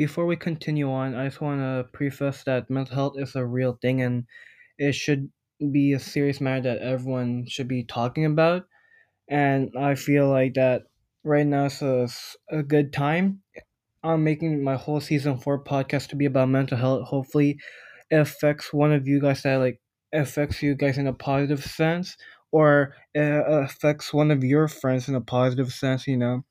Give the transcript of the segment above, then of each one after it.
before we continue on, I just want to preface that mental health is a real thing and it should be a serious matter that everyone should be talking about. And I feel like that right now is a, a good time. I'm making my whole season four podcast to be about mental health. Hopefully, it affects one of you guys that like affects you guys in a positive sense, or it uh, affects one of your friends in a positive sense. You know,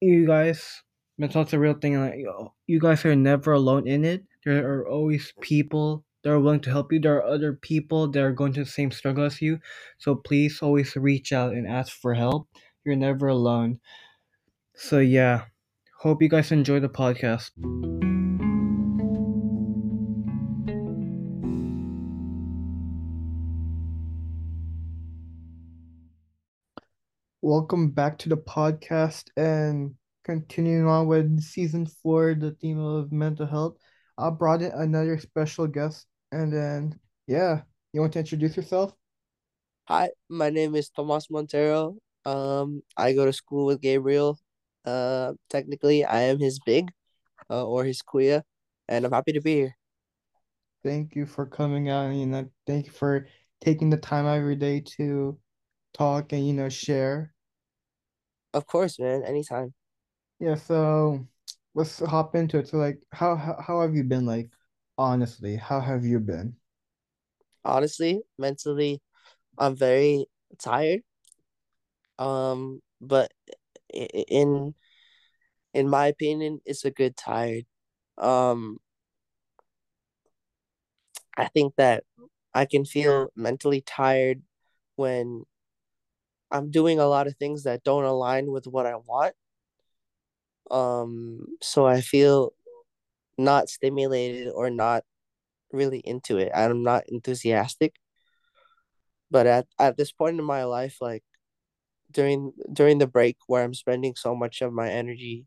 you guys, mental health's a real thing. Like you guys are never alone in it. There are always people that are willing to help you. There are other people that are going to the same struggle as you. So please always reach out and ask for help. You're never alone. So yeah, hope you guys enjoy the podcast. Welcome back to the podcast and continuing on with season four, the theme of mental health. I brought in another special guest, and then yeah, you want to introduce yourself? Hi, my name is Tomas Montero. Um, I go to school with Gabriel. Uh, technically, I am his big, uh, or his kuya, and I'm happy to be here. Thank you for coming out, and you know, thank you for taking the time every day to talk and you know share. Of course, man. Anytime. Yeah, so let's hop into it. So like how how, how have you been like honestly? How have you been? Honestly, mentally, I'm very tired. Um, but in in my opinion, it's a good tired. Um, I think that I can feel mentally tired when I'm doing a lot of things that don't align with what I want. Um, so I feel not stimulated or not really into it. I'm not enthusiastic. But at, at this point in my life, like during during the break where I'm spending so much of my energy,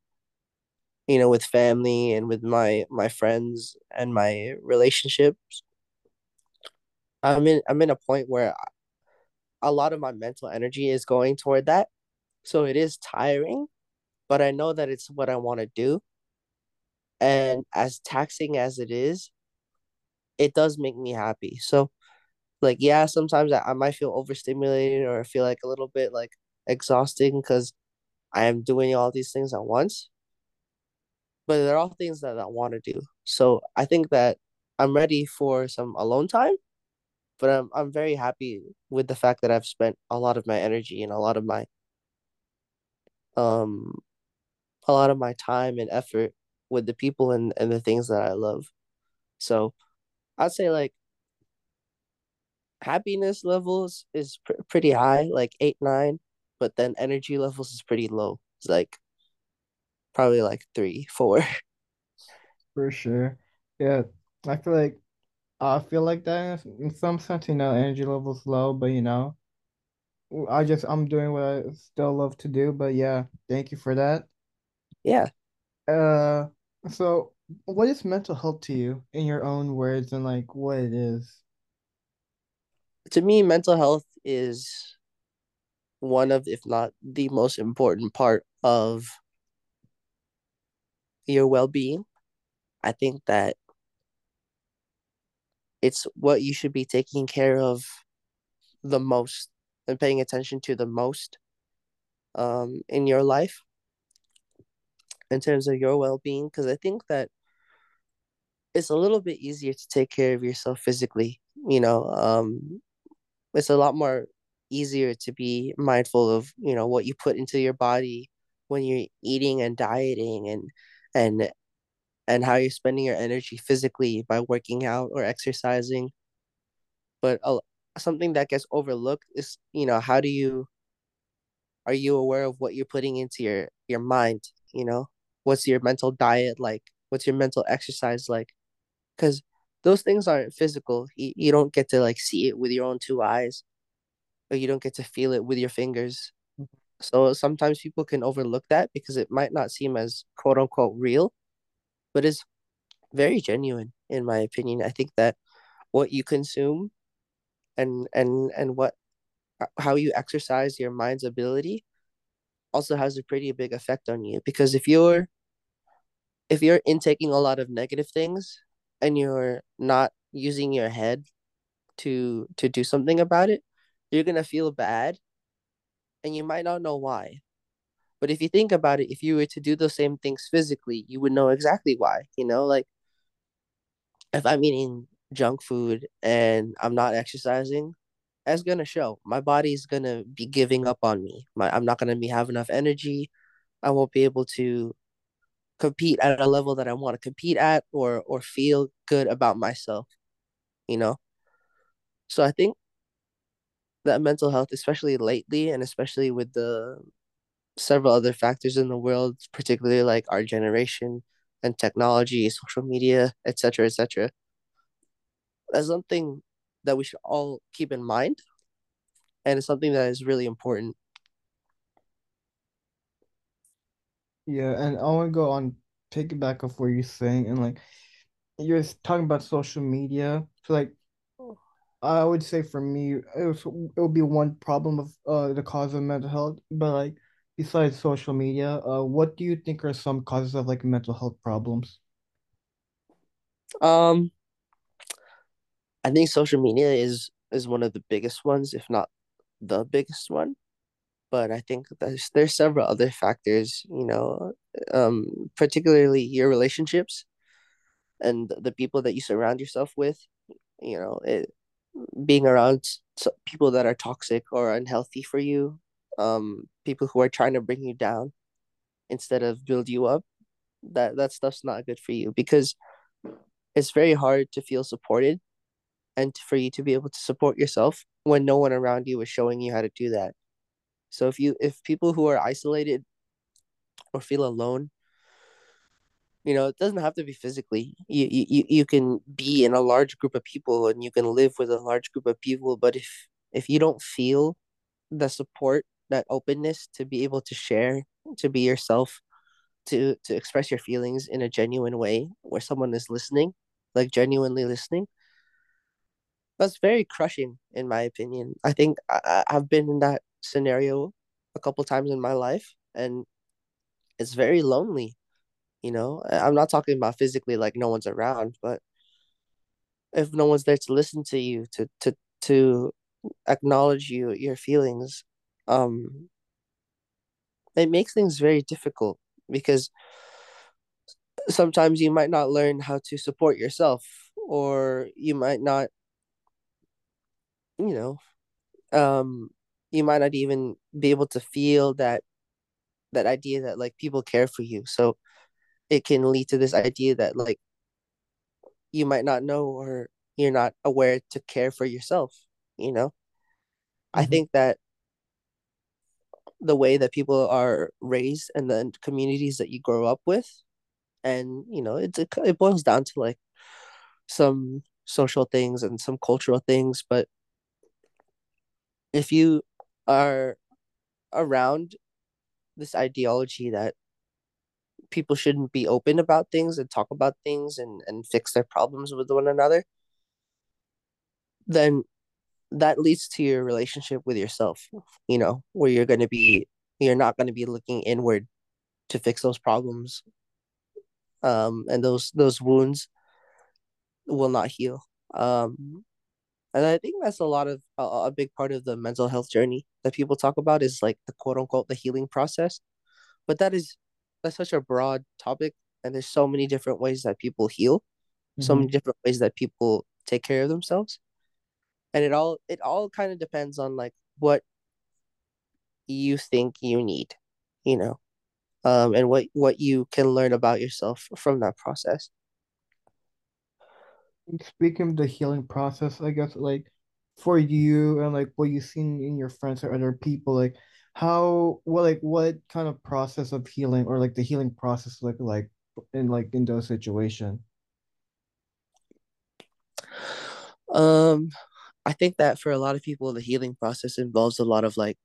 you know, with family and with my my friends and my relationships, I'm in I'm in a point where a lot of my mental energy is going toward that. So it is tiring, but I know that it's what I want to do. And as taxing as it is, it does make me happy. So, like, yeah, sometimes I, I might feel overstimulated or feel like a little bit like exhausting because I am doing all these things at once. But they're all things that I want to do. So I think that I'm ready for some alone time but I'm I'm very happy with the fact that I've spent a lot of my energy and a lot of my um a lot of my time and effort with the people and, and the things that I love. So I'd say like happiness levels is pr- pretty high, like eight, nine, but then energy levels is pretty low. It's like probably like three, four. For sure. Yeah. I feel like I feel like that in some sense, you know, energy levels low, but you know, I just I'm doing what I still love to do. But yeah, thank you for that. Yeah. Uh, so what is mental health to you in your own words and like what it is? To me, mental health is one of, if not the most important part of your well being. I think that it's what you should be taking care of the most and paying attention to the most um, in your life in terms of your well-being because i think that it's a little bit easier to take care of yourself physically you know um, it's a lot more easier to be mindful of you know what you put into your body when you're eating and dieting and and and how you're spending your energy physically by working out or exercising. But something that gets overlooked is, you know, how do you are you aware of what you're putting into your your mind, you know? What's your mental diet like? What's your mental exercise like? Cuz those things aren't physical. You, you don't get to like see it with your own two eyes or you don't get to feel it with your fingers. So sometimes people can overlook that because it might not seem as quote unquote real but is very genuine in my opinion. I think that what you consume and and and what uh, how you exercise your mind's ability also has a pretty big effect on you because if you're if you're intaking a lot of negative things and you're not using your head to to do something about it, you're gonna feel bad and you might not know why. But if you think about it, if you were to do those same things physically, you would know exactly why. You know, like if I'm eating junk food and I'm not exercising, that's gonna show. My body's gonna be giving up on me. My I'm not gonna be have enough energy. I won't be able to compete at a level that I want to compete at or or feel good about myself, you know? So I think that mental health, especially lately and especially with the several other factors in the world, particularly like our generation and technology, social media, etc., etc. That's something that we should all keep in mind, and it's something that is really important. Yeah, and I want to go on piggyback of what you're saying, and like you're talking about social media. So like I would say for me, it was it would be one problem of uh the cause of mental health, but like besides social media, uh, what do you think are some causes of like mental health problems? Um, I think social media is is one of the biggest ones, if not the biggest one. But I think there's there's several other factors, you know, um, particularly your relationships and the people that you surround yourself with. You know, it, being around people that are toxic or unhealthy for you, um, people who are trying to bring you down instead of build you up. That that stuff's not good for you because it's very hard to feel supported and for you to be able to support yourself when no one around you is showing you how to do that. So if you if people who are isolated or feel alone, you know, it doesn't have to be physically. You you you can be in a large group of people and you can live with a large group of people, but if if you don't feel the support, that openness to be able to share, to be yourself, to to express your feelings in a genuine way where someone is listening, like genuinely listening, that's very crushing in my opinion. I think I, I've been in that scenario a couple times in my life and it's very lonely you know? I'm not talking about physically like no one's around but if no one's there to listen to you to to to acknowledge you your feelings um it makes things very difficult because sometimes you might not learn how to support yourself or you might not you know um you might not even be able to feel that that idea that like people care for you so it can lead to this idea that like you might not know or you're not aware to care for yourself you know mm-hmm. i think that the way that people are raised and the communities that you grow up with and you know it, it boils down to like some social things and some cultural things but if you are around this ideology that people shouldn't be open about things and talk about things and, and fix their problems with one another, then that leads to your relationship with yourself, you know, where you're going to be, you're not going to be looking inward to fix those problems. Um, and those, those wounds will not heal. Um, and I think that's a lot of a, a big part of the mental health journey that people talk about is like the quote unquote the healing process. But that is that's such a broad topic and there's so many different ways that people heal, mm-hmm. so many different ways that people take care of themselves. And it all it all kind of depends on like what you think you need, you know. Um, and what what you can learn about yourself from that process speaking of the healing process, I guess like for you and like what you've seen in your friends or other people, like how what like what kind of process of healing or like the healing process look like in like in those situations? Um, I think that for a lot of people, the healing process involves a lot of like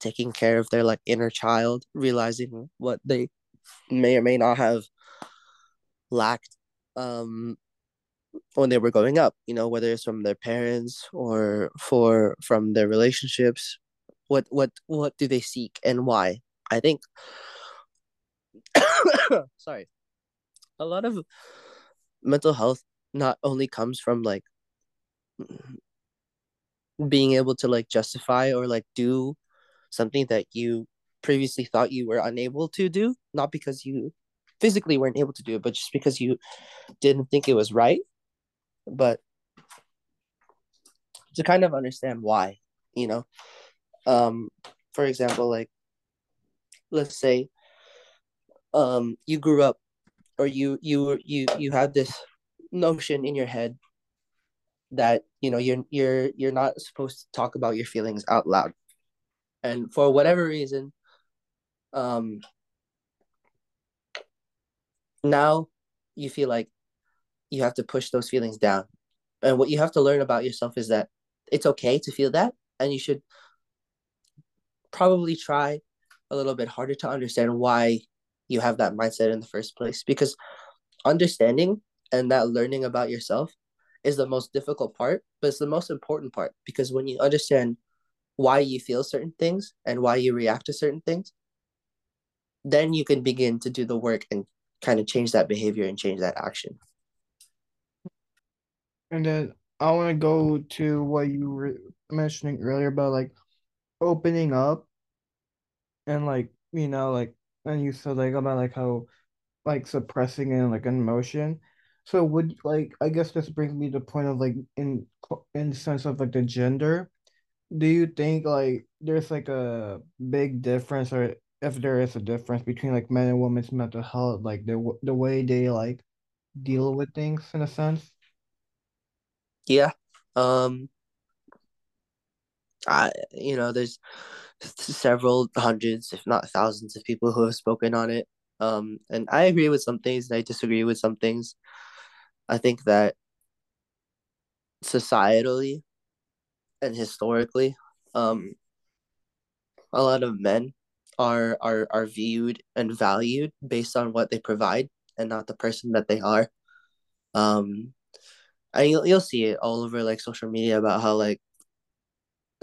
taking care of their like inner child, realizing what they may or may not have lacked um when they were growing up you know whether it's from their parents or for from their relationships what what what do they seek and why i think sorry a lot of mental health not only comes from like being able to like justify or like do something that you previously thought you were unable to do, not because you physically weren't able to do it, but just because you didn't think it was right. But to kind of understand why, you know. Um, for example, like let's say um you grew up or you you you you had this notion in your head that you know you're you're you're not supposed to talk about your feelings out loud and for whatever reason um now you feel like you have to push those feelings down. And what you have to learn about yourself is that it's okay to feel that and you should probably try a little bit harder to understand why you have that mindset in the first place because understanding and that learning about yourself is the most difficult part but it's the most important part because when you understand why you feel certain things and why you react to certain things then you can begin to do the work and kind of change that behavior and change that action and then i want to go to what you were mentioning earlier about like opening up and like you know like and you said like about like how like suppressing and like an emotion. So would like i guess this brings me to the point of like in in sense of like the gender. Do you think like there's like a big difference or if there is a difference between like men and women's mental health like the the way they like deal with things in a sense yeah. Um i you know there's several hundreds if not thousands of people who have spoken on it. Um and i agree with some things and i disagree with some things. I think that societally and historically, um, a lot of men are are are viewed and valued based on what they provide and not the person that they are. Um, and you'll you'll see it all over like social media about how like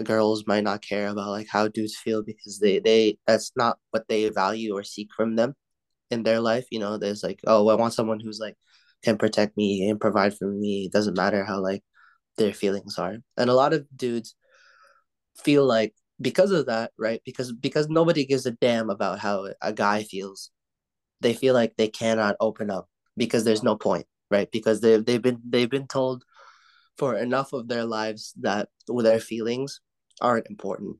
girls might not care about like how dudes feel because they they that's not what they value or seek from them in their life. You know, there's like oh I want someone who's like can protect me and provide for me. It doesn't matter how like their feelings are. And a lot of dudes feel like because of that, right? Because because nobody gives a damn about how a guy feels. They feel like they cannot open up because there's no point, right? Because they they've been they've been told for enough of their lives that their feelings aren't important.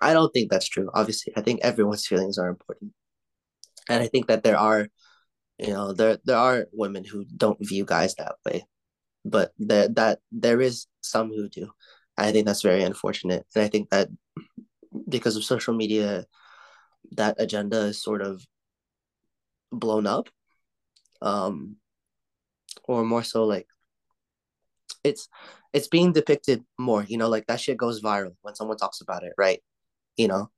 I don't think that's true. Obviously, I think everyone's feelings are important. And I think that there are, you know, there there are women who don't view guys that way but that that there is some who do. I think that's very unfortunate, and I think that because of social media, that agenda is sort of blown up, um, or more so like it's it's being depicted more. You know, like that shit goes viral when someone talks about it, right? You know,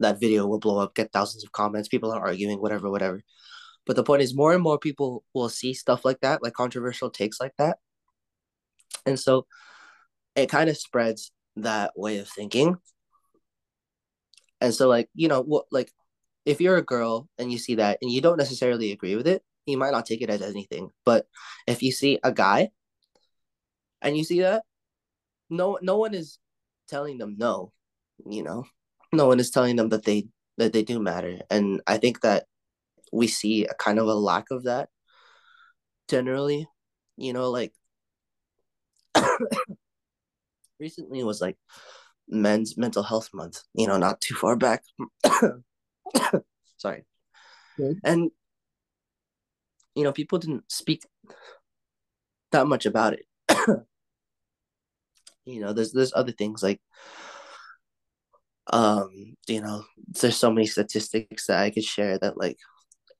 that video will blow up, get thousands of comments, people are arguing, whatever, whatever. But the point is, more and more people will see stuff like that, like controversial takes like that, and so it kind of spreads that way of thinking. And so, like, you know, what, like, if you're a girl and you see that and you don't necessarily agree with it, you might not take it as anything. But if you see a guy and you see that, no, no one is telling them no. You know, no one is telling them that they that they do matter. And I think that we see a kind of a lack of that generally. You know, like recently was like men's mental health month you know not too far back sorry Good. and you know people didn't speak that much about it you know there's there's other things like um you know there's so many statistics that i could share that like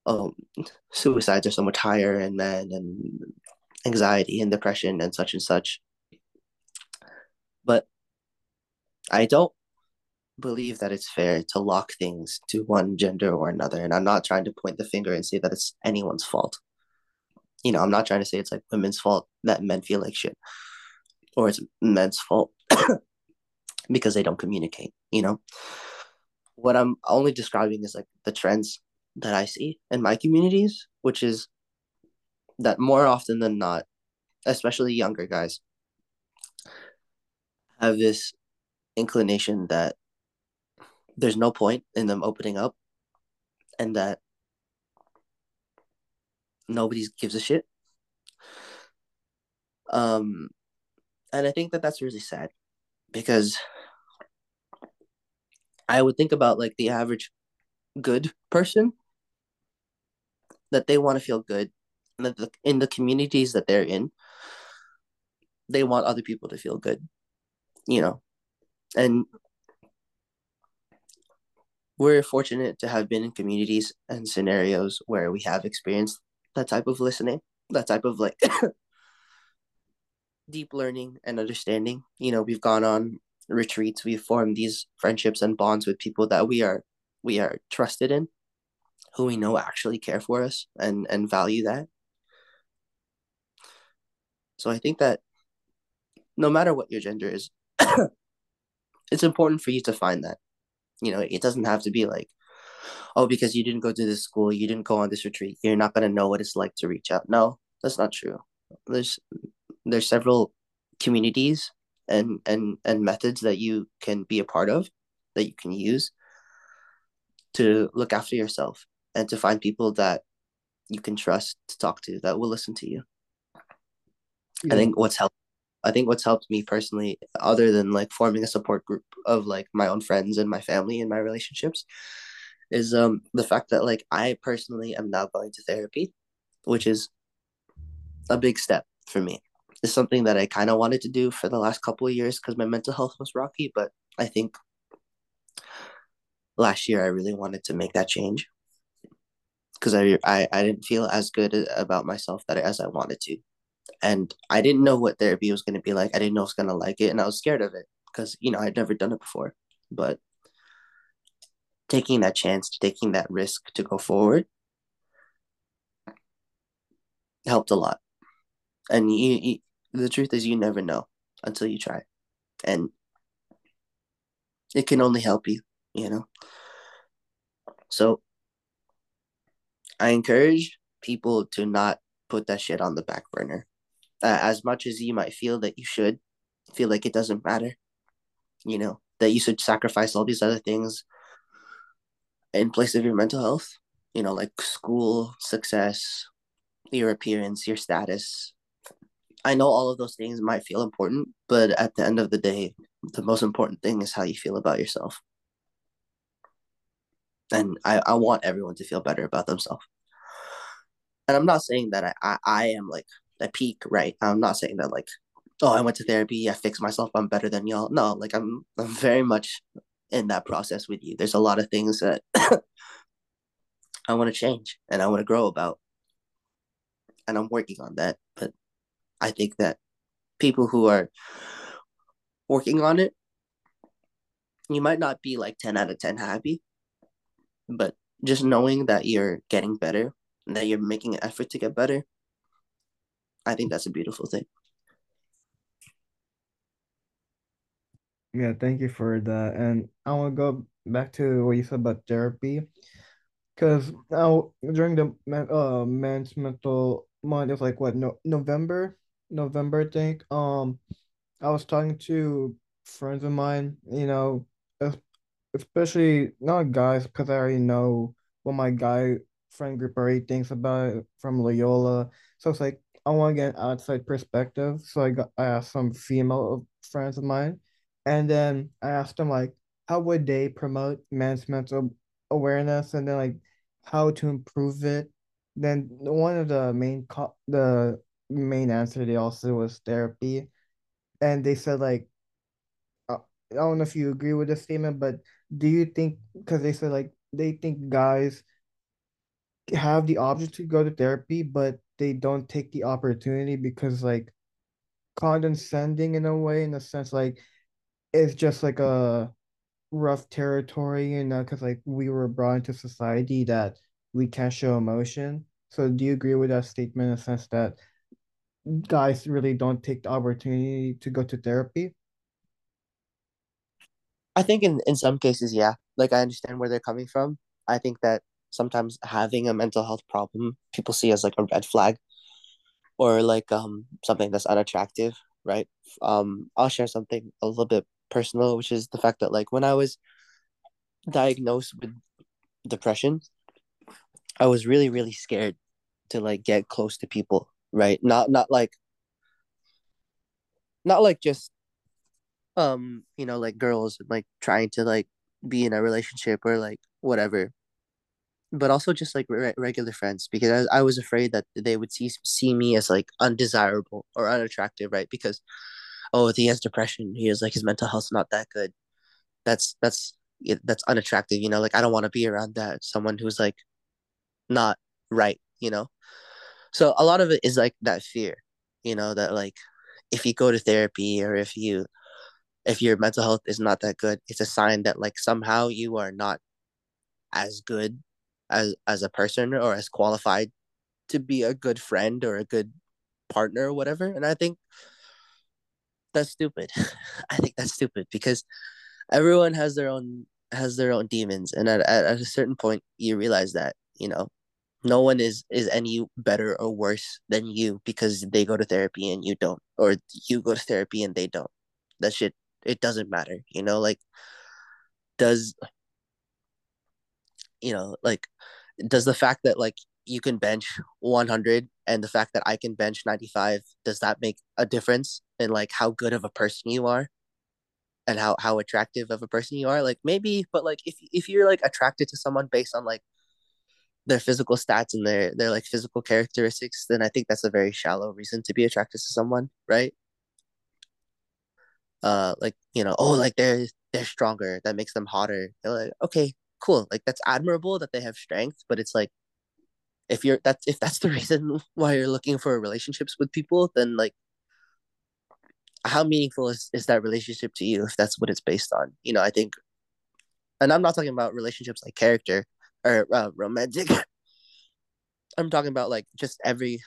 um suicides are so much higher in men and anxiety and depression and such and such but I don't believe that it's fair to lock things to one gender or another. And I'm not trying to point the finger and say that it's anyone's fault. You know, I'm not trying to say it's like women's fault that men feel like shit or it's men's fault because they don't communicate, you know? What I'm only describing is like the trends that I see in my communities, which is that more often than not, especially younger guys, have this inclination that there's no point in them opening up and that nobody gives a shit. Um, and I think that that's really sad because I would think about like the average good person that they want to feel good and that the, in the communities that they're in they want other people to feel good you know and we're fortunate to have been in communities and scenarios where we have experienced that type of listening that type of like deep learning and understanding. You know we've gone on retreats we've formed these friendships and bonds with people that we are we are trusted in who we know actually care for us and and value that. So i think that no matter what your gender is it's important for you to find that. You know it doesn't have to be like oh because you didn't go to this school you didn't go on this retreat you're not going to know what it's like to reach out. No that's not true. There's there's several communities and and and methods that you can be a part of that you can use to look after yourself and to find people that you can trust to talk to that will listen to you. Yeah. i think what's helped i think what's helped me personally other than like forming a support group of like my own friends and my family and my relationships is um the fact that like i personally am now going to therapy which is a big step for me is something that I kind of wanted to do for the last couple of years because my mental health was rocky. But I think last year I really wanted to make that change because I, I I didn't feel as good about myself that as I wanted to, and I didn't know what therapy was going to be like. I didn't know I was going to like it, and I was scared of it because you know I'd never done it before. But taking that chance, taking that risk to go forward, helped a lot. And you, you the truth is you never know until you try. And it can only help you, you know. So I encourage people to not put that shit on the back burner. Uh, as much as you might feel that you should feel like it doesn't matter, you know, that you should sacrifice all these other things in place of your mental health, you know, like school, success, your appearance, your status, I know all of those things might feel important, but at the end of the day, the most important thing is how you feel about yourself. And I, I want everyone to feel better about themselves. And I'm not saying that I, I, I am like a peak, right? I'm not saying that like, oh, I went to therapy, I fixed myself, I'm better than y'all. No, like I'm I'm very much in that process with you. There's a lot of things that I want to change and I want to grow about. And I'm working on that. But I think that people who are working on it, you might not be like 10 out of 10 happy, but just knowing that you're getting better and that you're making an effort to get better, I think that's a beautiful thing. Yeah, thank you for that. And I want to go back to what you said about therapy. Because now during the uh, men's mental month, it was like what, no, November? November, I think. Um, I was talking to friends of mine, you know, especially not guys, because I already know what my guy friend group already thinks about it from Loyola. So it's like I want to get an outside perspective. So I got I asked some female friends of mine, and then I asked them like, how would they promote men's mental awareness, and then like how to improve it. Then one of the main co- the main answer they also was therapy, and they said like, uh, I don't know if you agree with this statement, but do you think because they said like they think guys have the option to go to therapy, but they don't take the opportunity because like condescending in a way, in a sense like it's just like a rough territory, you know, because like we were brought into society that we can't show emotion. So do you agree with that statement in a sense that guys really don't take the opportunity to go to therapy? I think in, in some cases, yeah. Like I understand where they're coming from. I think that sometimes having a mental health problem people see as like a red flag. or like um something that's unattractive, right? Um, I'll share something a little bit personal, which is the fact that like when I was diagnosed with depression, I was really really scared to like get close to people, right? Not not like not like just um you know like girls like trying to like be in a relationship or like whatever but also just like re- regular friends because I, I was afraid that they would see see me as like undesirable or unattractive right because oh he has depression he is like his mental health's not that good. That's that's that's unattractive you know? Like i don't want to be around that someone who's like not right you know? So a lot of it is like that fear you know that like if you go to therapy or if you if your mental health is not that good it's a sign that like somehow you are not as good as as a person or as qualified to be a good friend or a good partner or whatever. And i think that's stupid. I think that's stupid because everyone has their own has their own demons. And at, at, at a certain point you realize that you know no one is is any better or worse than you because they go to therapy and you don't or you go to therapy and they don't. That shit it doesn't matter you know like does you know like does the fact that like you can bench 100 and the fact that I can bench 95 does that make a difference in like how good of a person you are? And how how attractive of a person you are? Like maybe but like if if you're like attracted to someone based on like their physical stats and their their like physical characteristics then I think that's a very shallow reason to be attracted to someone right? Uh like you know oh like they're they're stronger. That makes them hotter. They're like okay cool. Like that's admirable that they have strength but it's like if you're that's if that's the reason why you're looking for relationships with people then like how meaningful is, is that relationship to you if that's what it's based on? You know i think and i'm not talking about relationships like character or uh, romantic. I'm talking about like just every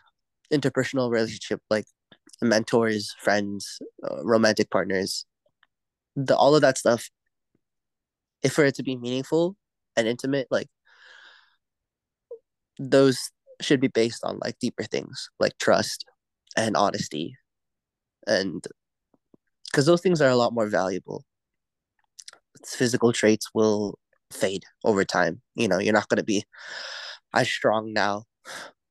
interpersonal relationship like mentors friends uh, romantic partners. The all of that stuff if for it to be meaningful and intimate like those should be based on like deeper things like trust and honesty. And because those things are a lot more valuable. Physical traits will fade over time. You know you're not going to be as strong now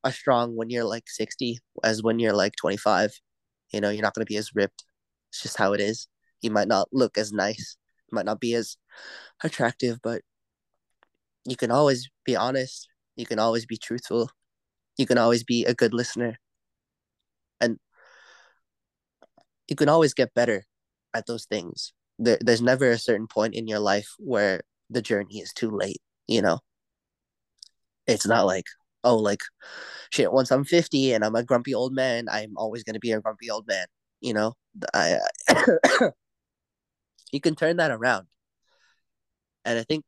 as strong when you're like 60 as when you're like 25 you know you're not going to be as ripped. It's just how it is. You might not look as nice. Might not be as attractive but you can always be honest you can always be truthful. You can always be a good listener. And you can always get better at those things. There, there's never a certain point in your life where the journey is too late, you know? It's not like, oh, like, shit, once I'm 50 and I'm a grumpy old man, I'm always going to be a grumpy old man, you know? I, you can turn that around. And I think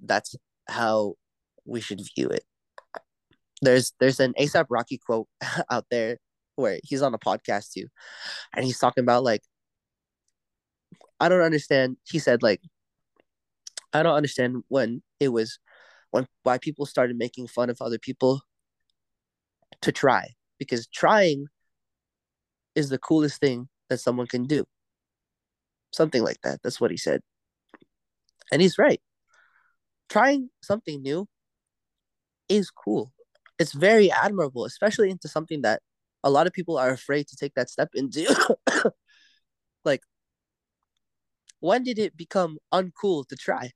that's how we should view it. There's there's an ASAP Rocky quote out there where he's on a podcast too, and he's talking about like I don't understand. He said like I don't understand when it was when why people started making fun of other people to try because trying is the coolest thing that someone can do. Something like that. That's what he said. And he's right trying something new is cool. It's very admirable, especially into something that a lot of people are afraid to take that step into. like, when did it become uncool to try?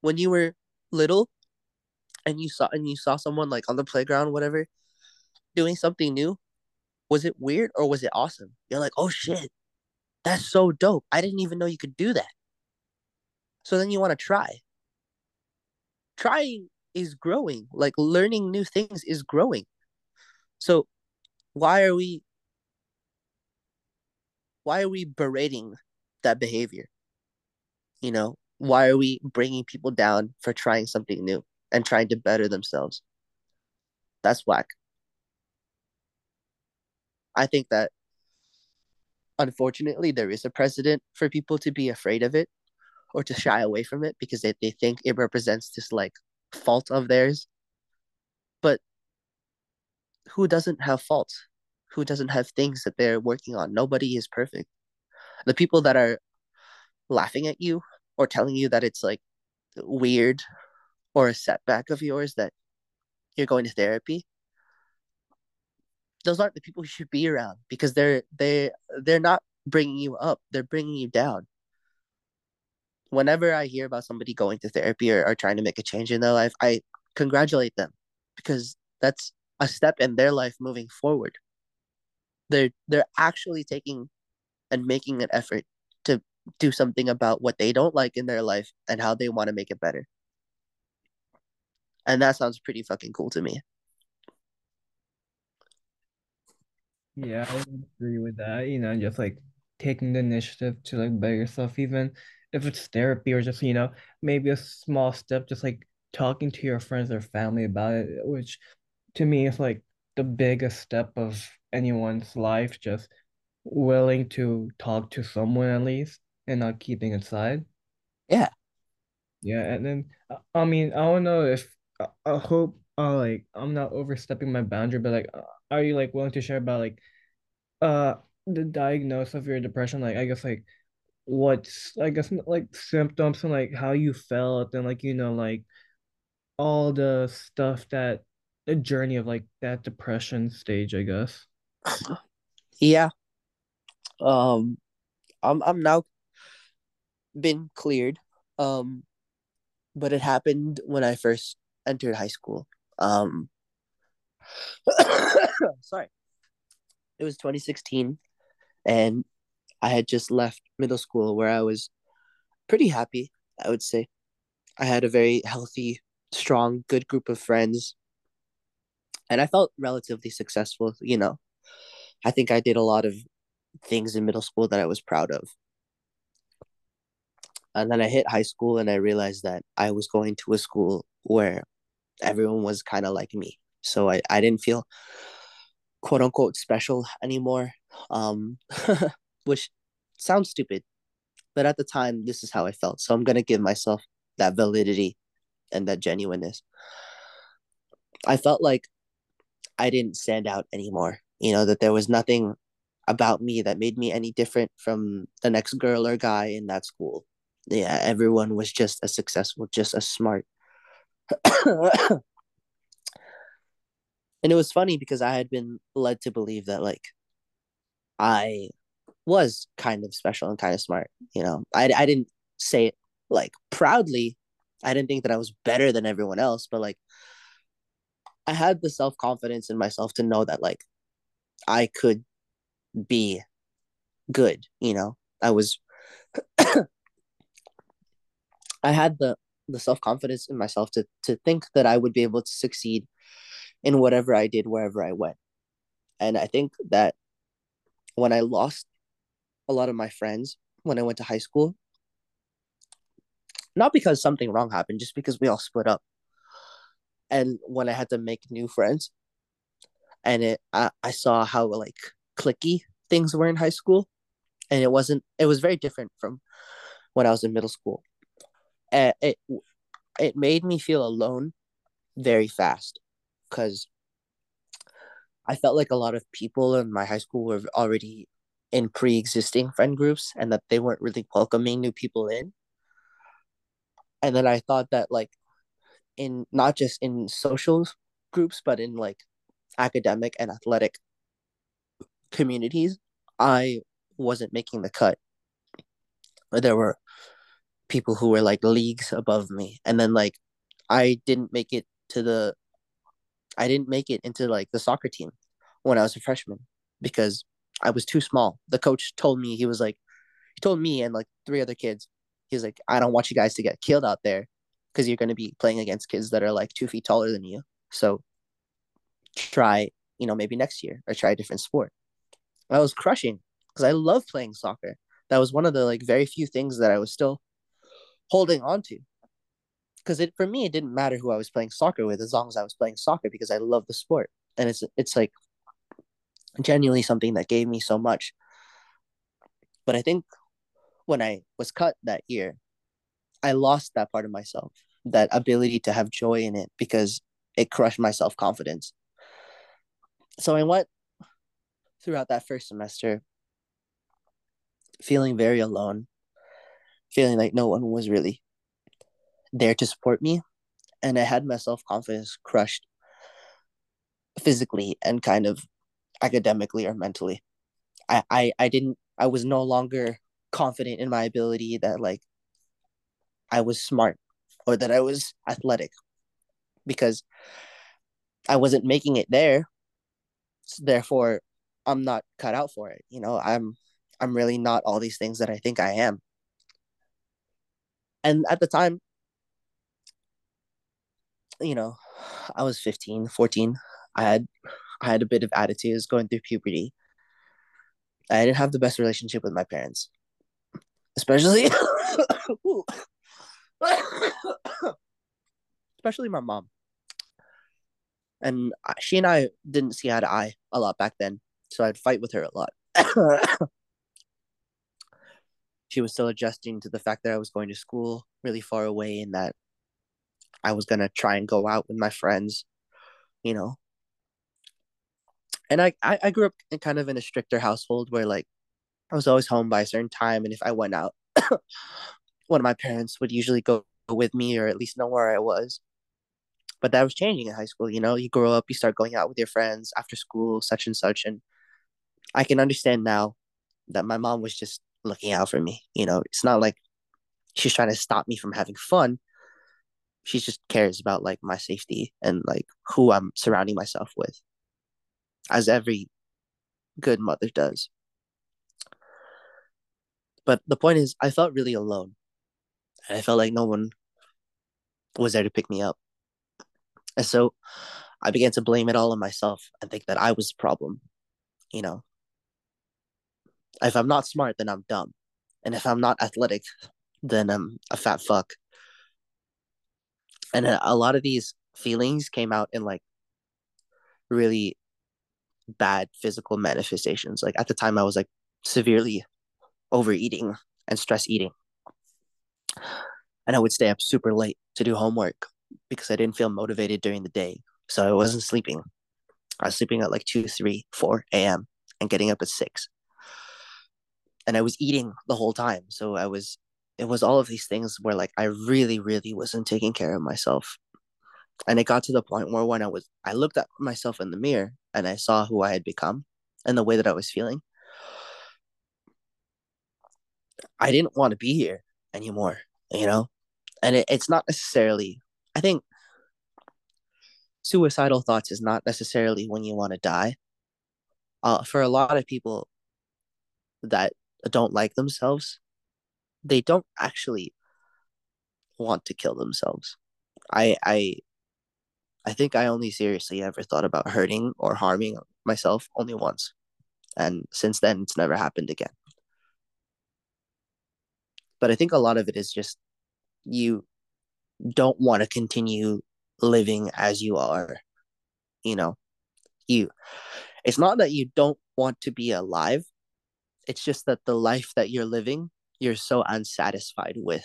When you were little and you saw and you saw someone like on the playground, whatever, doing something new, was it weird or was it awesome? You're like, oh shit, that's so dope. I didn't even know you could do that. So then you want to try trying is growing like learning new things is growing. So why are we why are we berating that behavior? You know why are we bringing people down for trying something new and trying to better themselves? That's whack. I think that unfortunately there is a precedent for people to be afraid of it or to shy away from it because they, they think it represents this like fault of theirs. But who doesn't have faults? Who doesn't have things that they're working on? Nobody is perfect. The people that are laughing at you or telling you that it's like weird or a setback of yours that you're going to therapy those aren't the people you should be around because they're they they're not bringing you up they're bringing you down whenever i hear about somebody going to therapy or, or trying to make a change in their life i congratulate them because that's a step in their life moving forward they're they're actually taking and making an effort to do something about what they don't like in their life and how they want to make it better and that sounds pretty fucking cool to me Yeah, I agree with that. You know, just like taking the initiative to like better yourself, even if it's therapy or just, you know, maybe a small step, just like talking to your friends or family about it, which to me is like the biggest step of anyone's life, just willing to talk to someone at least and not keeping it inside. yeah Yeah, and then I mean, I don't know if I, hope uh like I'm not overstepping my boundary, but like, are you like willing to share about like uh the diagnosis of your depression like i guess like what's i guess like symptoms and like how you felt and like you know like all the stuff that the journey of like that depression stage i guess. Yeah. Um i'm i'm now been cleared um but it happened when i first entered high school. Um sorry. It was 2016 and i had just left middle school where i was pretty happy i would say. I had a very healthy strong good group of friends and i felt relatively successful you know. I think i did a lot of things in middle school that i was proud of. And then i hit high school and i realized that i was going to a school where everyone was kind of like me. So I, I didn't feel quote unquote special anymore um which sounds stupid but at the time this is how i felt. So i'm going to give myself that validity and that genuineness. I felt like i didn't stand out anymore you know that there was nothing about me that made me any different from the next girl or guy in that school. Yeah everyone was just as successful just as smart and it was funny because i had been led to believe that like i was kind of special and kind of smart. You know, I, I didn't say it like proudly. I didn't think that I was better than everyone else, but like I had the self confidence in myself to know that like I could be good. You know, I was. I had the the self confidence in myself to to think that I would be able to succeed in whatever I did wherever I went. And I think that when I lost a lot of my friends when I went to high school. Not because something wrong happened, just because we all split up. And when I had to make new friends, and it, I, I saw how like clicky things were in high school, and it wasn't. It was very different from when I was in middle school. It it made me feel alone very fast because I felt like a lot of people in my high school were already in pre-existing friend groups and that they weren't really welcoming new people in. And then i thought that like in not just in social groups but in like academic and athletic communities i wasn't making the cut. There were people who were like leagues above me. And then like i didn't make it to the i didn't make it into like the soccer team when i was a freshman because I was too small. The coach told me he was like, he told me and like three other kids, he's like, I don't want you guys to get killed out there because you're going to be playing against kids that are like two feet taller than you. So try, you know, maybe next year or try a different sport. I was crushing because I love playing soccer. That was one of the like very few things that I was still holding on to. Because it for me, it didn't matter who I was playing soccer with as long as I was playing soccer because I love the sport. And it's it's like genuinely something that gave me so much. But I think when I was cut that year, I lost that part of myself, that ability to have joy in it because it crushed my self confidence. so I went throughout that first semester feeling very alone, feeling like no one was really there to support me. And I had my self confidence crushed physically and kind of academically or mentally. I, I, I didn't, I was no longer confident in my ability that like I was smart or that I was athletic because I wasn't making it there. Therefore, I'm not cut out for it. You know, I'm I'm really not all these things that I think I am. And at the time, you know, I was 15, 14. I had I had a bit of attitudes going through puberty. I didn't have the best relationship with my parents. Especially especially my mom. And she and I didn't see eye to eye a lot back then, so I'd fight with her a lot. she was still adjusting to the fact that I was going to school really far away and that I was gonna try and go out with my friends, you know. And I, I, I grew up in kind of in a stricter household where like I was always home by a certain time, and if I went out, one of my parents would usually go with me or at least know where I was. But that was changing in high school. You know, you grow up, you start going out with your friends after school, such and such, and I can understand now that my mom was just looking out for me. You know, it's not like she's trying to stop me from having fun. She just cares about like my safety and like who I'm surrounding myself with, as every good mother does. But the point is, I felt really alone. And I felt like no one was there to pick me up. And so I began to blame it all on myself and think that I was the problem. You know, if I'm not smart, then I'm dumb. And if I'm not athletic, then I'm a fat fuck. And a lot of these feelings came out in like really bad physical manifestations. Like at the time, I was like severely overeating and stress eating. And I would stay up super late to do homework because I didn't feel motivated during the day. So I wasn't sleeping. I was sleeping at like 2, 3, 4 a.m. and getting up at 6 and I was eating the whole time. So I was it was all of these things where like I really, really wasn't taking care of myself. And it got to the point where when I was I looked at myself in the mirror and I saw who I had become and the way that I was feeling. I didn't want to be here anymore, you know? And it, it's not necessarily I think suicidal thoughts is not necessarily when you want to die. Uh, for a lot of people that don't like themselves, they don't actually want to kill themselves. I I I think I only seriously ever thought about hurting or harming myself only once. And since then it's never happened again. But I think a lot of it is just you don't want to continue living as you are. You know, you it's not that you don't want to be alive, it's just that the life that you're living, you're so unsatisfied with.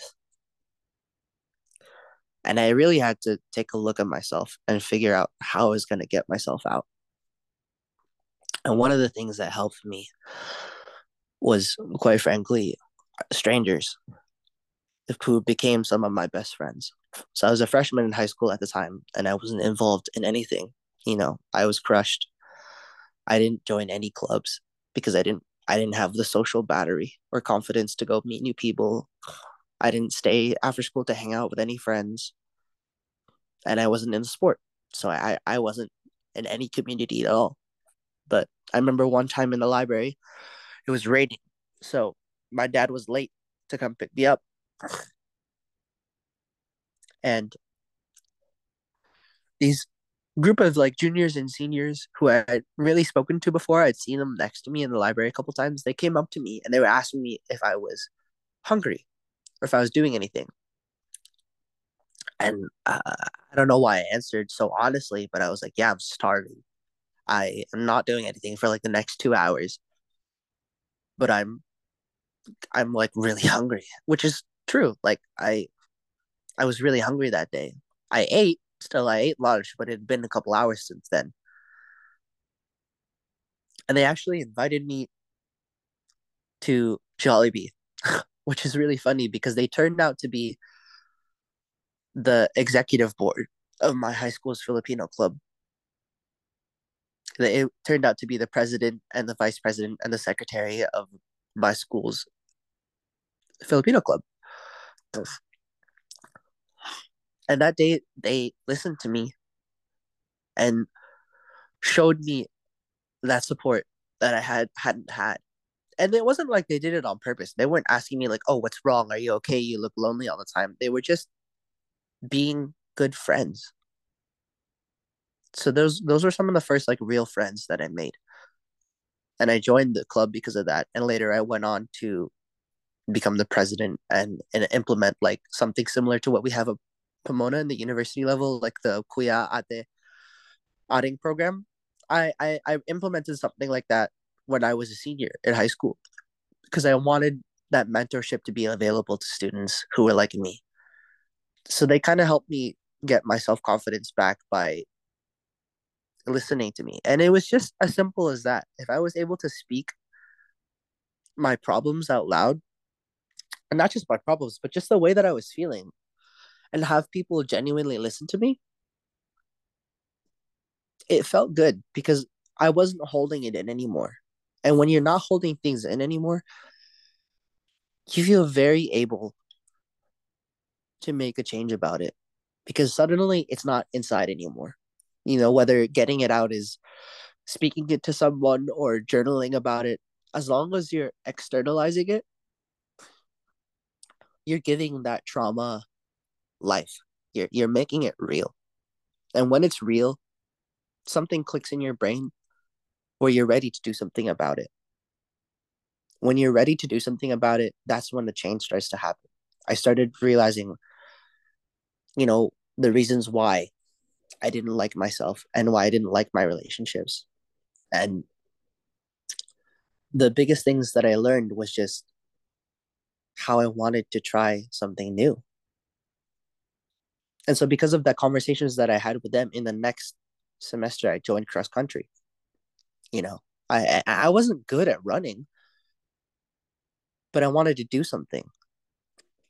And I really had to take a look at myself and figure out how I was going to get myself out. And one of the things that helped me was, quite frankly, strangers who became some of my best friends. So I was a freshman in high school at the time, and I wasn't involved in anything. You know, I was crushed. I didn't join any clubs because I didn't I didn't have the social battery or confidence to go meet new people. I didn't stay after school to hang out with any friends. And I wasn't in the sport. So I, I wasn't in any community at all. But I remember one time in the library, it was raining. So my dad was late to come pick me up. And these group of like juniors and seniors who I had really spoken to before. I'd seen them next to me in the library a couple times. They came up to me and they were asking me if I was hungry or if I was doing anything. And uh, I don't know why I answered so honestly, but I was like, yeah, I'm starving. I am not doing anything for like the next two hours, but I'm, I'm like really hungry, which is true. Like I, I was really hungry that day. I ate, still I ate lunch, but it had been a couple hours since then. and they actually invited me to Jollibee, which is really funny because they turned out to be the executive board of my high school's Filipino club. It turned out to be the president and the vice president and the secretary of my school's Filipino club. And that day, they listened to me and showed me that support that I had hadn't had. And it wasn't like they did it on purpose. They weren't asking me like, "Oh, what's wrong? Are you okay? You look lonely all the time." They were just being good friends. So those those were some of the first like real friends that I made. And I joined the club because of that. And later I went on to become the president and, and implement like something similar to what we have Pomona in the university level, like the Kuya Ate Ading program. I, I I implemented something like that when I was a senior in high school because I wanted that mentorship to be available to students who were like me. So they kind of helped me get my self confidence back by listening to me. And it was just as simple as that. If I was able to speak my problems out loud, and not just my problems, but just the way that I was feeling, and have people genuinely listen to me, it felt good because I wasn't holding it in anymore. And when you're not holding things in anymore, you feel very able to make a change about it because suddenly it's not inside anymore. You know, whether getting it out is speaking it to someone or journaling about it, as long as you're externalizing it, you're giving that trauma life. You're you're making it real. And when it's real, something clicks in your brain where you're ready to do something about it. When you're ready to do something about it, that's when the change starts to happen. I started realizing, you know, the reasons why I didn't like myself and why I didn't like my relationships. And the biggest things that I learned was just how I wanted to try something new. And so because of the conversations that I had with them in the next semester, I joined cross country. You know, I I wasn't good at running, but I wanted to do something.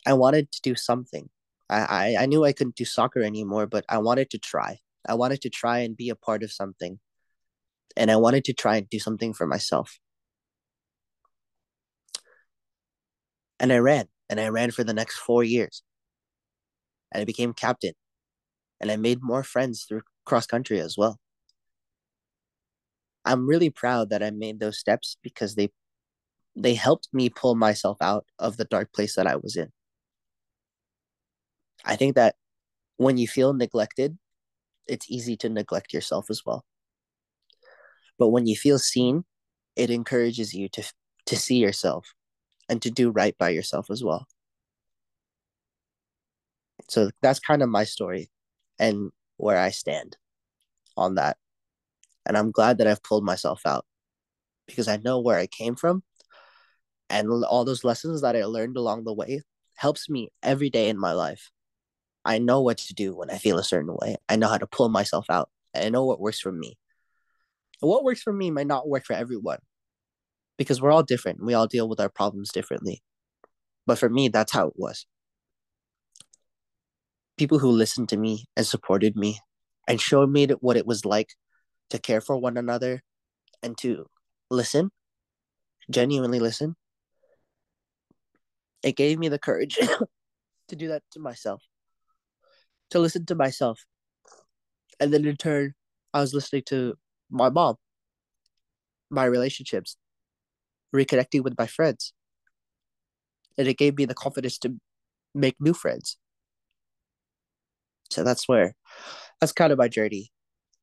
I wanted to do something. I, I, I knew I couldn't do soccer anymore, but I wanted to try. I wanted to try and be a part of something. And I wanted to try and do something for myself. And I ran, and I ran for the next four years and I became captain. And I made more friends through cross country as well. I'm really proud that I made those steps because they they helped me pull myself out of the dark place that I was in. I think that when you feel neglected, it's easy to neglect yourself as well. But when you feel seen, it encourages you to to see yourself and to do right by yourself as well. So that's kind of my story and where I stand on that. And I'm glad that I've pulled myself out because I know where I came from and all those lessons that I learned along the way helps me every day in my life. I know what to do when I feel a certain way. I know how to pull myself out. I know what works for me. What works for me might not work for everyone because we're all different. We all deal with our problems differently. But for me, that's how it was people who listened to me and supported me and showed me what it was like to care for one another and to listen, genuinely listen. It gave me the courage to do that to myself, to listen to myself. And then in turn, I was listening to my mom, my relationships, reconnecting with my friends. And it gave me the confidence to make new friends so that's where that's kind of my journey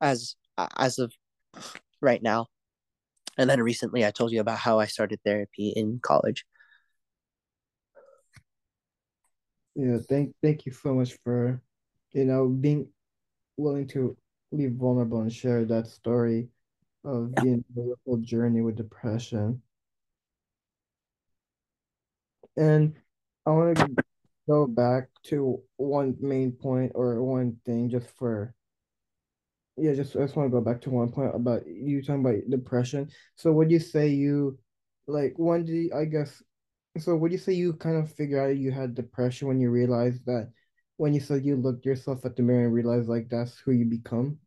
as as of right now. And then recently i told you about how i started therapy in college. Yeah thank thank you so much for you know being willing to be vulnerable and share that story of yeah. being a whole journey with depression. And i want to go back to one main point or one thing just for yeah, just I just want to go back to one point about you talking about depression. So would you say you like when you, I guess so would you say you kind of figure out you had depression when you realized that when you said you looked yourself at the mirror and realized like that's who you become?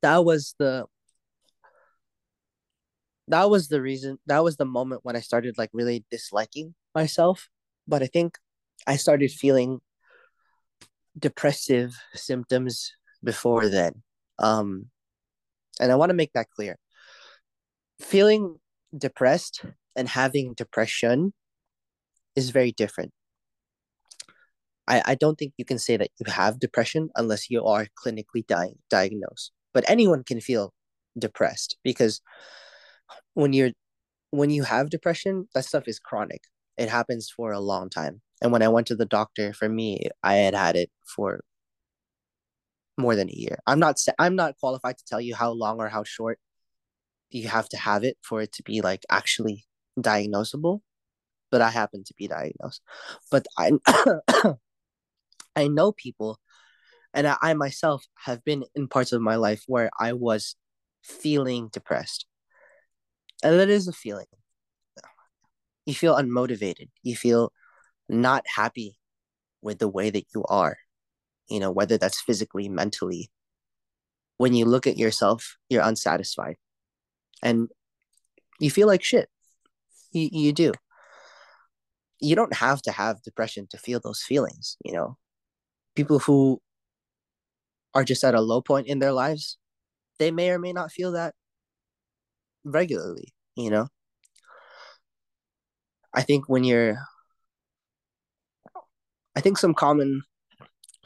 That was the that was the reason that was the moment when I started like really disliking myself. But I think I started feeling depressive symptoms before then. Um, and I want to make that clear. Feeling depressed and having depression is very different. I, I don't think you can say that you have depression unless you are clinically di- diagnosed. But anyone can feel depressed because when you're when you have depression, that stuff is chronic. It happens for a long time. And when I went to the doctor, for me, I had had it for more than a year. I'm not I'm not qualified to tell you how long or how short you have to have it for it to be like actually diagnosable, but I happen to be diagnosed. But I I know people and I, I myself have been in parts of my life where I was feeling depressed. And that is a feeling. You feel unmotivated. You feel not happy with the way that you are you know, whether that's physically, mentally. When you look at yourself, you're unsatisfied and you feel like shit. You, you do. You don't have to have depression to feel those feelings, you know. People who are just at a low point in their lives, they may or may not feel that regularly, you know. I think when you're I think some common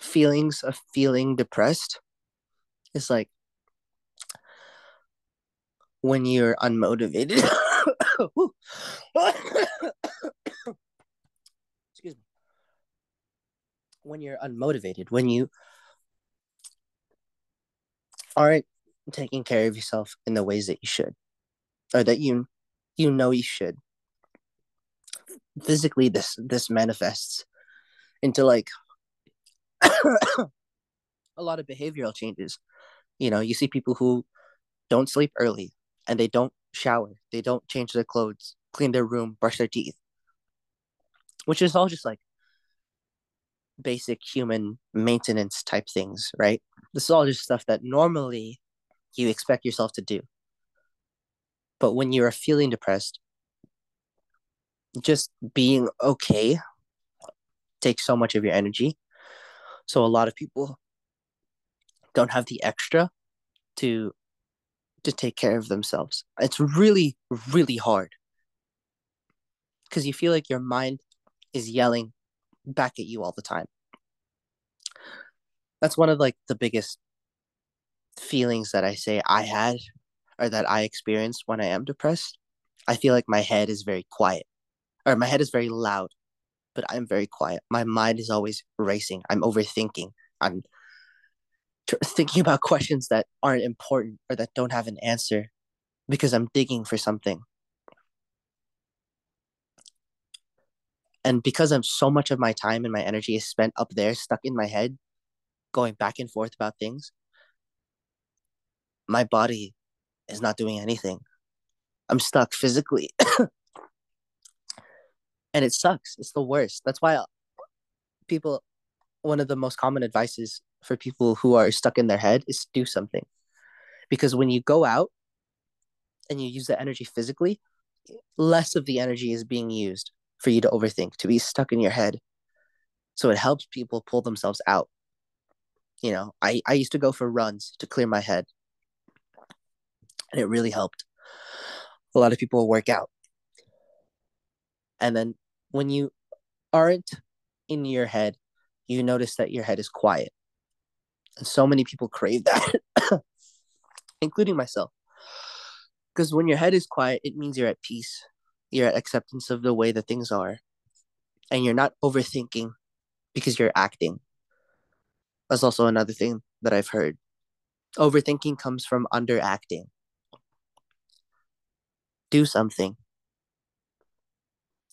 feelings of feeling depressed is like when you're unmotivated. Excuse me. When you're unmotivated, when you aren't taking care of yourself in the ways that you should, or that you you know you should. Physically, this this manifests into like a lot of behavioral changes. You know, you see people who don't sleep early and they don't shower, they don't change their clothes, clean their room, brush their teeth, which is all just like basic human maintenance type things, right? This is all just stuff that normally you expect yourself to do. But when you are feeling depressed, just being okay takes so much of your energy so a lot of people don't have the extra to to take care of themselves. It's really really hard because you feel like your mind is yelling back at you all the time. That's one of like the biggest feelings that I say I had or that I experience when I am depressed. I feel like my head is very quiet or my head is very loud but I'm very quiet. My mind is always racing. I'm overthinking. I'm t- thinking about questions that aren't important or that don't have an answer because I'm digging for something. And because I'm so much of my time and my energy is spent up there, stuck in my head, going back and forth about things, my body is not doing anything. I'm stuck physically. and it sucks. It's the worst. That's why people, one of the most common advices for people who are stuck in their head is do something, because when you go out and you use the energy physically, less of the energy is being used for you to overthink, to be stuck in your head. So it helps people pull themselves out. You know, I, I used to go for runs to clear my head, and it really helped. A lot of people work out. And then when you aren't in your head, you notice that your head is quiet. And so many people crave that, including myself. Because when your head is quiet, it means you're at peace. You're at acceptance of the way that things are. And you're not overthinking because you're acting. That's also another thing that I've heard. Overthinking comes from underacting. Do something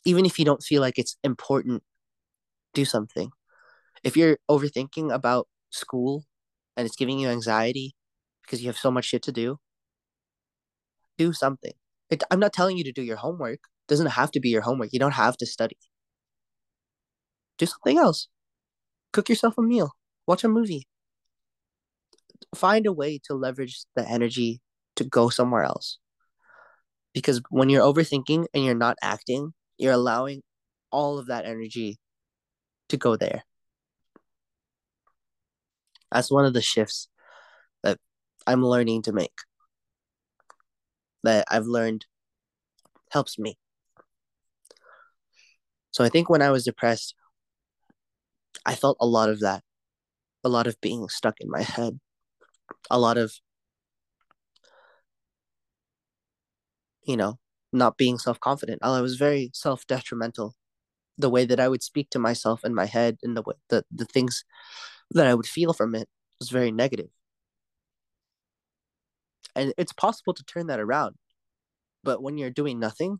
even if you don't feel like it's important, do something. If you're overthinking about school and it's giving you anxiety because you have so much shit to do, do something. It, I'm not telling you to do your homework. It doesn't have to be your homework. You don't have to study. Do something else. Cook yourself a meal. Watch a movie. Find a way to leverage the energy to go somewhere else. Because when you're overthinking and you're not acting, you're allowing all of that energy to go there. That's one of the shifts that I'm learning to make. That I've learned helps me. So I think when I was depressed, I felt a lot of that, a lot of being stuck in my head, a lot of, you know, not being self confident. I was very self detrimental. The way that I would speak to myself in my head and the the, the things that I would feel from it was very negative. And it's possible to turn that around. But when you're doing nothing,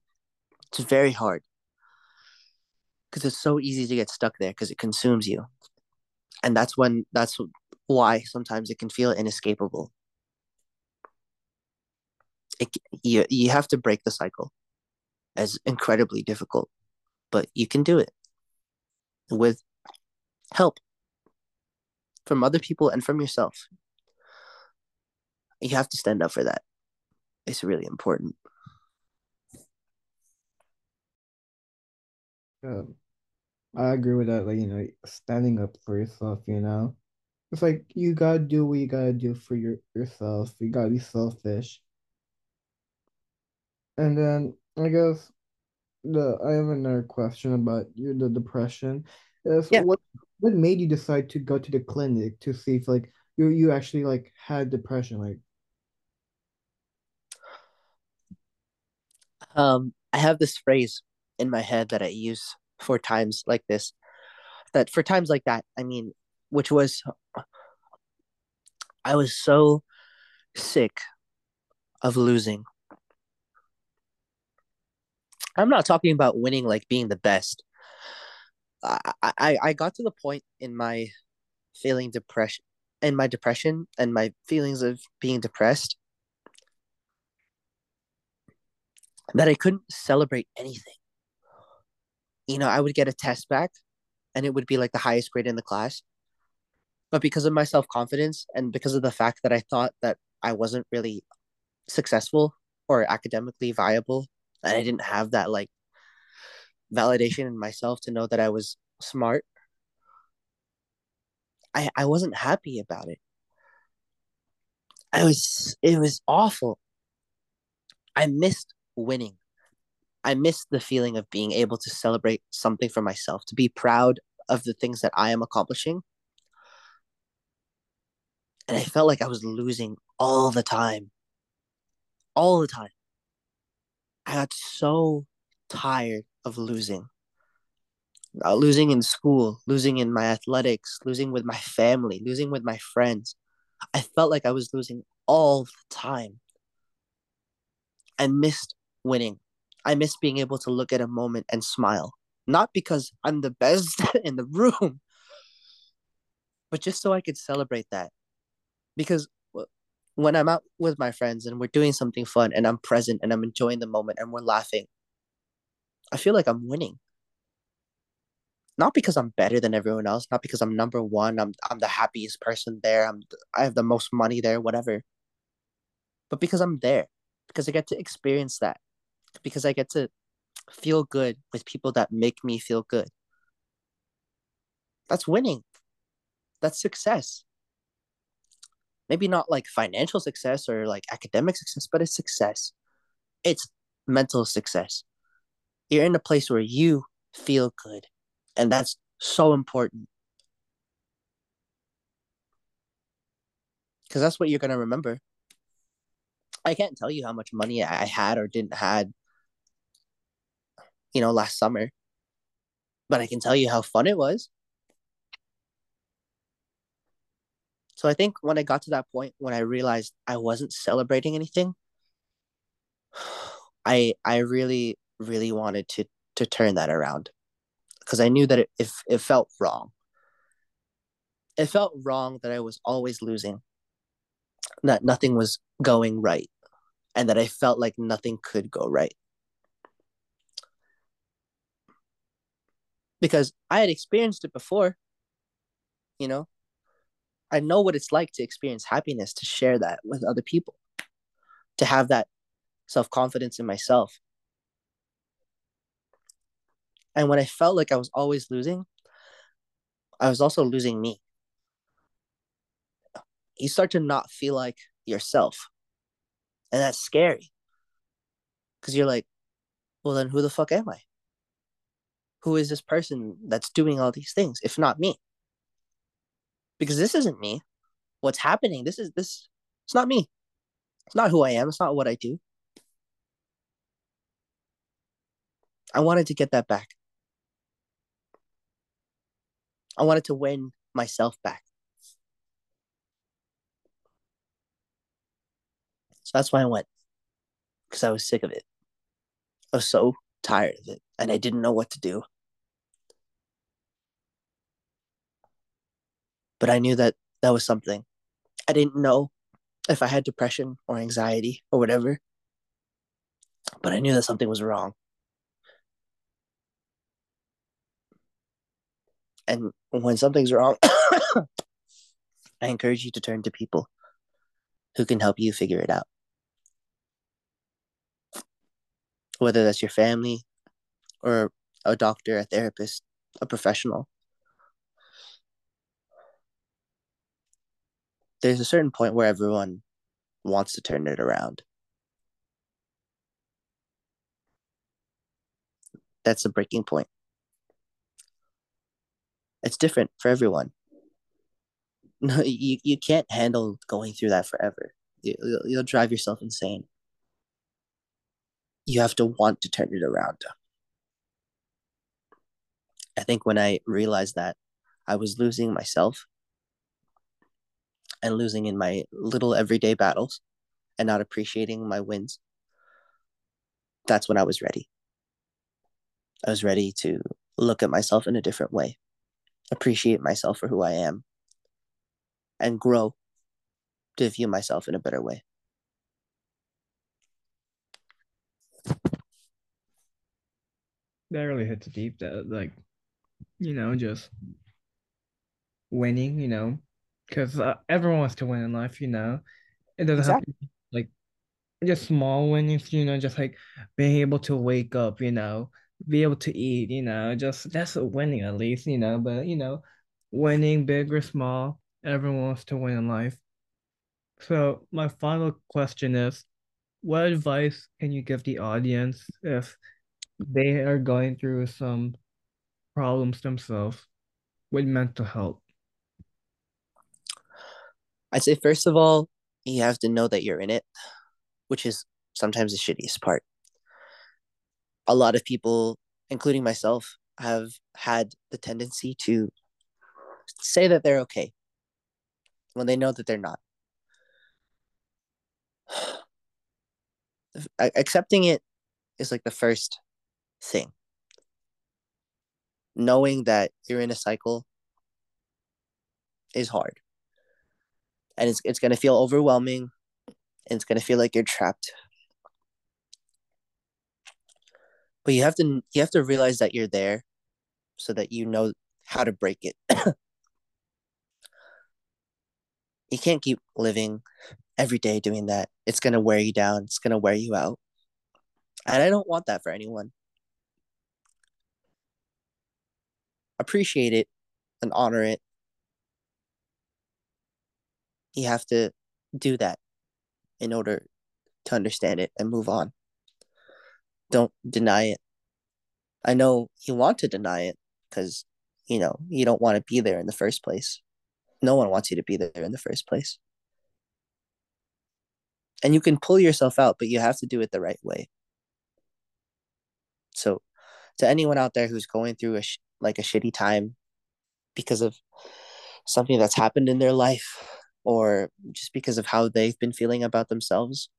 it's very hard. Because it's so easy to get stuck there because it consumes you. And that's when, that's why sometimes it can feel inescapable. It, you, you have to break the cycle as incredibly difficult, but you can do it with help from other people and from yourself. You have to stand up for that. It's really important. Yeah, I agree with that. Like, you know, standing up for yourself, you know, it's like you gotta do what you gotta do for your yourself. You gotta be selfish. And then I guess the I have another question about your the depression. Is Yeah. what what made you decide to go to the clinic to see if like you you actually like had depression? Like, Um, I have this phrase in my head that I use for times like this. That for times like that, I mean, which was I was so sick of losing. I'm not talking about winning like being the best. I I, I got to the point in my feeling depression in my depression and my feelings of being depressed that I couldn't celebrate anything. You know, I would get a test back and it would be like the highest grade in the class. But because of my self confidence and because of the fact that I thought that I wasn't really successful or academically viable, and I didn't have that like validation in myself to know that I was smart, I, I wasn't happy about it. I was it was awful. I missed winning. I missed the feeling of being able to celebrate something for myself, to be proud of the things that I am accomplishing. And I felt like I was losing all the time. All the time. I got so tired of losing. Uh, losing in school, losing in my athletics, losing with my family, losing with my friends. I felt like I was losing all the time. I missed winning. I miss being able to look at a moment and smile. Not because I'm the best in the room, but just so I could celebrate that. Because when I'm out with my friends and we're doing something fun and I'm present and I'm enjoying the moment and we're laughing, I feel like I'm winning. Not because I'm better than everyone else, not because I'm number one, I'm I'm the happiest person there, I'm I have the most money there, whatever. But because I'm there, because I get to experience that because I get to feel good with people that make me feel good. That's winning. That's success. Maybe not like financial success or like academic success, but it's success. It's mental success. You're in a place where you feel good. And that's so important. Because that's what you're going to remember. I can't tell you how much money I had or didn't had you know, last summer. But I can tell you how fun it was. So I think when I got to that point when I realized I wasn't celebrating anything, I I really really wanted to to turn that around because I knew that it, it it felt wrong. it felt wrong that I was always losing, that nothing was going right, and that I felt like nothing could go right. Because I had experienced it before, you know, I know what it's like to experience happiness, to share that with other people, to have that self confidence in myself. And when I felt like I was always losing, I was also losing me. You start to not feel like yourself. And that's scary. Because you're like, well, then who the fuck am I? Who is this person that's doing all these things, if not me? Because this isn't me. What's happening? This is this. It's not me. It's not who I am. It's not what I do. I wanted to get that back. I wanted to win myself back. So that's why I went. Because I was sick of it. I was so tired of it and I didn't know what to do. But I knew that that was something. I didn't know if I had depression or anxiety or whatever, but I knew that something was wrong. And when something's wrong, I encourage you to turn to people who can help you figure it out. Whether that's your family or a doctor, a therapist, a professional. There's a certain point where everyone wants to turn it around. That's a breaking point. It's different for everyone. No, you, you can't handle going through that forever. You, you'll, you'll drive yourself insane. You have to want to turn it around. I think when I realized that I was losing myself and losing in my little everyday battles and not appreciating my wins, that's when I was ready. I was ready to look at myself in a different way, appreciate myself for who I am, and grow to view myself in a better way. That really hits deep. That like, you know, just winning. You know, because uh, everyone wants to win in life, you know. It doesn't exactly. have to be like just small wins, you know, just like being able to wake up, you know, be able to eat, you know, just that's a winning at least, you know. But you know, winning big or small, everyone wants to win in life. So my final question is, what advice can you give the audience if they are going through some problems themselves with mental health? I'd say first of all, you have to know that you're in it, which is sometimes the shittiest part. A lot of people, including myself, have had the tendency to say that they're okay when they know that they're not. Accepting it is like the first thing. Knowing that you're in a cycle is hard and it's it's gonna feel overwhelming, and it's gonna feel like you're trapped. But you have to you have to realize that you're there, so that you know how to break it. you can't keep living every day doing that. It's gonna wear you down. It's gonna wear you out, and I don't want that for anyone. Appreciate it and honor it you have to do that in order to understand it and move on. Don't deny it. I know you want to deny it because, you know, you don't want to be there in the first place. No one wants you to be there in the first place. And you can pull yourself out, but you have to do it the right way. So, to anyone out there who's going through a sh- like a shitty time because of something that's happened in their life, or just because of how they've been feeling about themselves,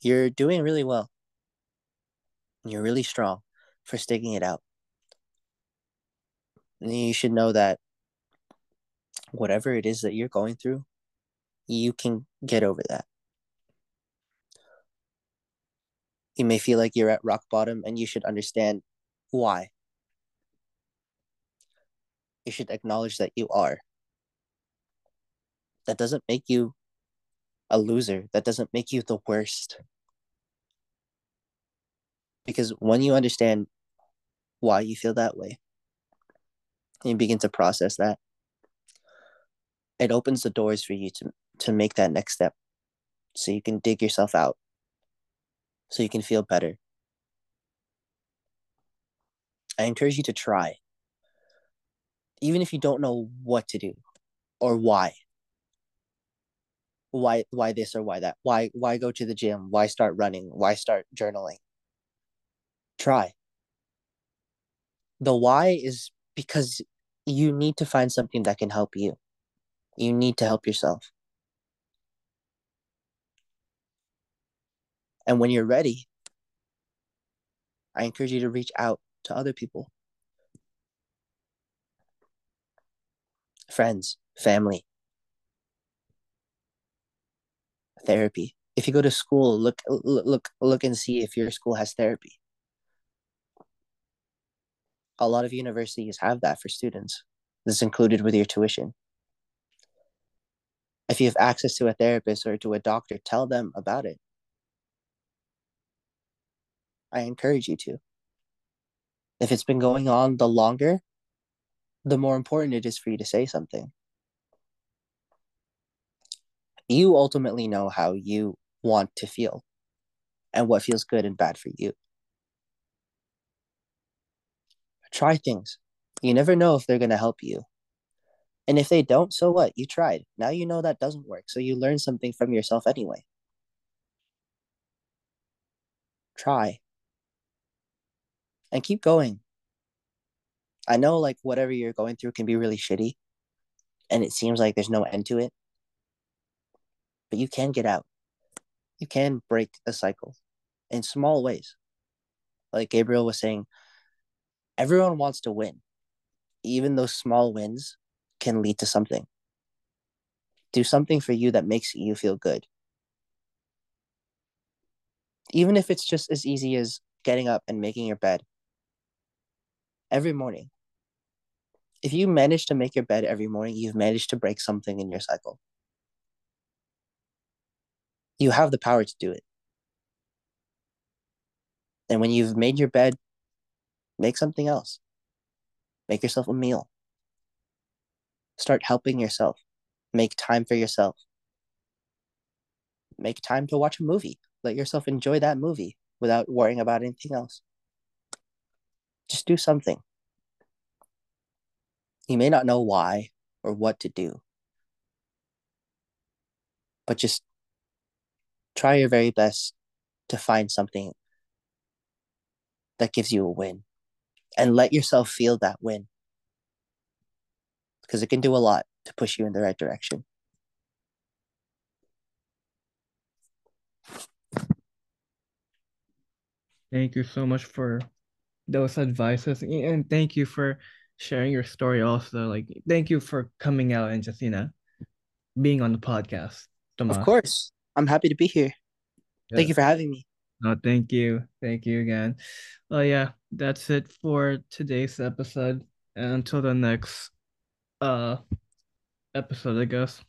you're doing really well. You're really strong for sticking it out. And you should know that whatever it is that you're going through, you can get over that. You may feel like you're at rock bottom and you should understand why. You should acknowledge that you are. That doesn't make you a loser. That doesn't make you the worst. Because when you understand why you feel that way, and you begin to process that, it opens the doors for you to, to make that next step so you can dig yourself out, so you can feel better. I encourage you to try, even if you don't know what to do or why why why this or why that why why go to the gym? Why start running? Why start journaling? Try. The why is because you need to find something that can help you. You need to help yourself. And when you're ready i encourage you to reach out to other people. Friends family therapy. If you go to school, look look look and see if your school has therapy. A lot of universities have that for students. That's included with your tuition. If you have access to a therapist or to a doctor, tell them about it. I encourage you to. If it's been going on the longer, the more important it is for you to say something you ultimately know how you want to feel and what feels good and bad for you. Try things. You never know if they're going to help you. And if they don't, so what? You tried. Now you know that doesn't work. So you learn something from yourself anyway. Try. And keep going. I know, like, whatever you're going through can be really shitty. And it seems like there's no end to it but you can get out. You can break a cycle in small ways. Like Gabriel was saying, everyone wants to win. Even those small wins can lead to something. Do something for you that makes you feel good. Even if it's just as easy as getting up and making your bed every morning. If you manage to make your bed every morning, you've managed to break something in your cycle you have the power to do it. And when you've made your bed, make something else. Make yourself a meal. Start helping yourself. Make time for yourself. Make time to watch a movie. Let yourself enjoy that movie without worrying about anything else. Just do something. You may not know why or what to do, but just try your very best to find something that gives you a win and let yourself feel that win because it can do a lot to push you in the right direction. Thank you so much for those advices and thank you for sharing your story also like thank you for coming out and just you know being on the podcast Tomas. of course I'm happy to be here. Yeah. Thank you for having me. No, thank you. Thank you again. Well, yeah, that's it for today's episode. And until the next uh episode, I guess.